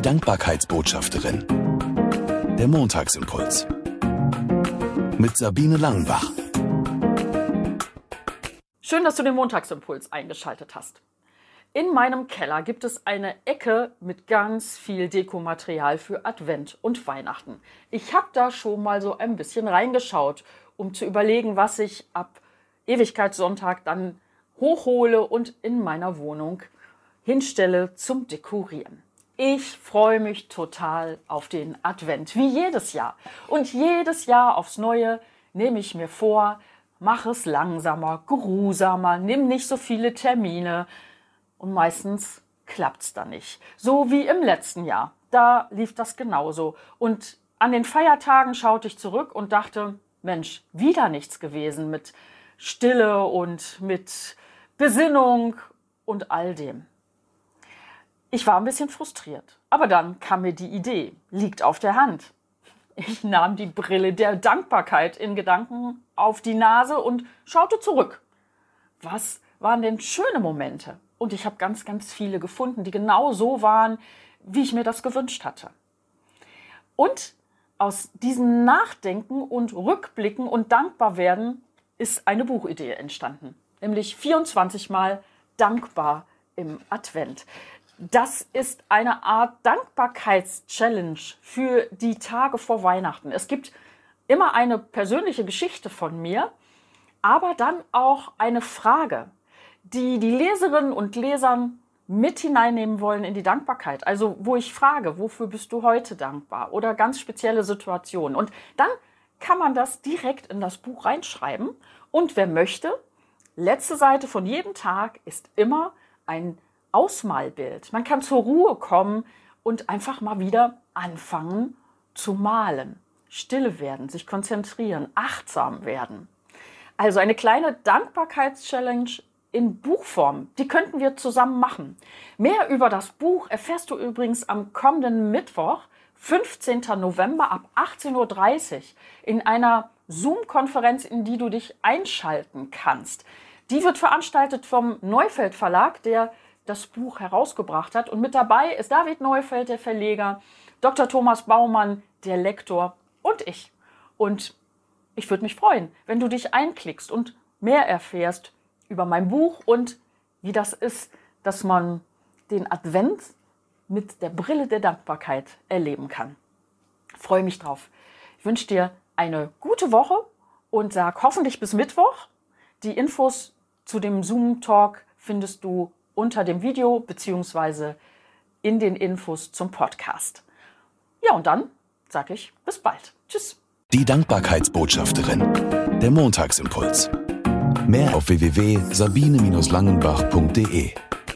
Die Dankbarkeitsbotschafterin. Der Montagsimpuls. Mit Sabine Langenbach. Schön, dass du den Montagsimpuls eingeschaltet hast. In meinem Keller gibt es eine Ecke mit ganz viel Dekomaterial für Advent und Weihnachten. Ich habe da schon mal so ein bisschen reingeschaut, um zu überlegen, was ich ab Ewigkeitssonntag dann hochhole und in meiner Wohnung hinstelle zum Dekorieren. Ich freue mich total auf den Advent, wie jedes Jahr. Und jedes Jahr aufs Neue nehme ich mir vor, mach es langsamer, geruhsamer, nimm nicht so viele Termine, und meistens klappt's dann nicht. So wie im letzten Jahr. Da lief das genauso. Und an den Feiertagen schaute ich zurück und dachte, Mensch, wieder nichts gewesen mit Stille und mit Besinnung und all dem. Ich war ein bisschen frustriert. Aber dann kam mir die Idee, liegt auf der Hand. Ich nahm die Brille der Dankbarkeit in Gedanken auf die Nase und schaute zurück. Was waren denn schöne Momente? Und ich habe ganz, ganz viele gefunden, die genau so waren, wie ich mir das gewünscht hatte. Und aus diesem Nachdenken und Rückblicken und Dankbarwerden ist eine Buchidee entstanden. Nämlich 24 Mal dankbar im Advent. Das ist eine Art Dankbarkeitschallenge für die Tage vor Weihnachten. Es gibt immer eine persönliche Geschichte von mir, aber dann auch eine Frage die die Leserinnen und Lesern mit hineinnehmen wollen in die Dankbarkeit. Also wo ich frage, wofür bist du heute dankbar? Oder ganz spezielle Situationen. Und dann kann man das direkt in das Buch reinschreiben. Und wer möchte, letzte Seite von jedem Tag ist immer ein Ausmalbild. Man kann zur Ruhe kommen und einfach mal wieder anfangen zu malen. Stille werden, sich konzentrieren, achtsam werden. Also eine kleine Dankbarkeitschallenge in Buchform. Die könnten wir zusammen machen. Mehr über das Buch erfährst du übrigens am kommenden Mittwoch, 15. November ab 18.30 Uhr in einer Zoom-Konferenz, in die du dich einschalten kannst. Die wird veranstaltet vom Neufeld Verlag, der das Buch herausgebracht hat. Und mit dabei ist David Neufeld, der Verleger, Dr. Thomas Baumann, der Lektor und ich. Und ich würde mich freuen, wenn du dich einklickst und mehr erfährst über mein Buch und wie das ist, dass man den Advent mit der Brille der Dankbarkeit erleben kann. Freue mich drauf. Ich wünsche dir eine gute Woche und sag hoffentlich bis Mittwoch. Die Infos zu dem Zoom-Talk findest du unter dem Video beziehungsweise in den Infos zum Podcast. Ja, und dann sage ich bis bald. Tschüss. Die Dankbarkeitsbotschafterin. Der Montagsimpuls. Mehr auf www.sabine-langenbach.de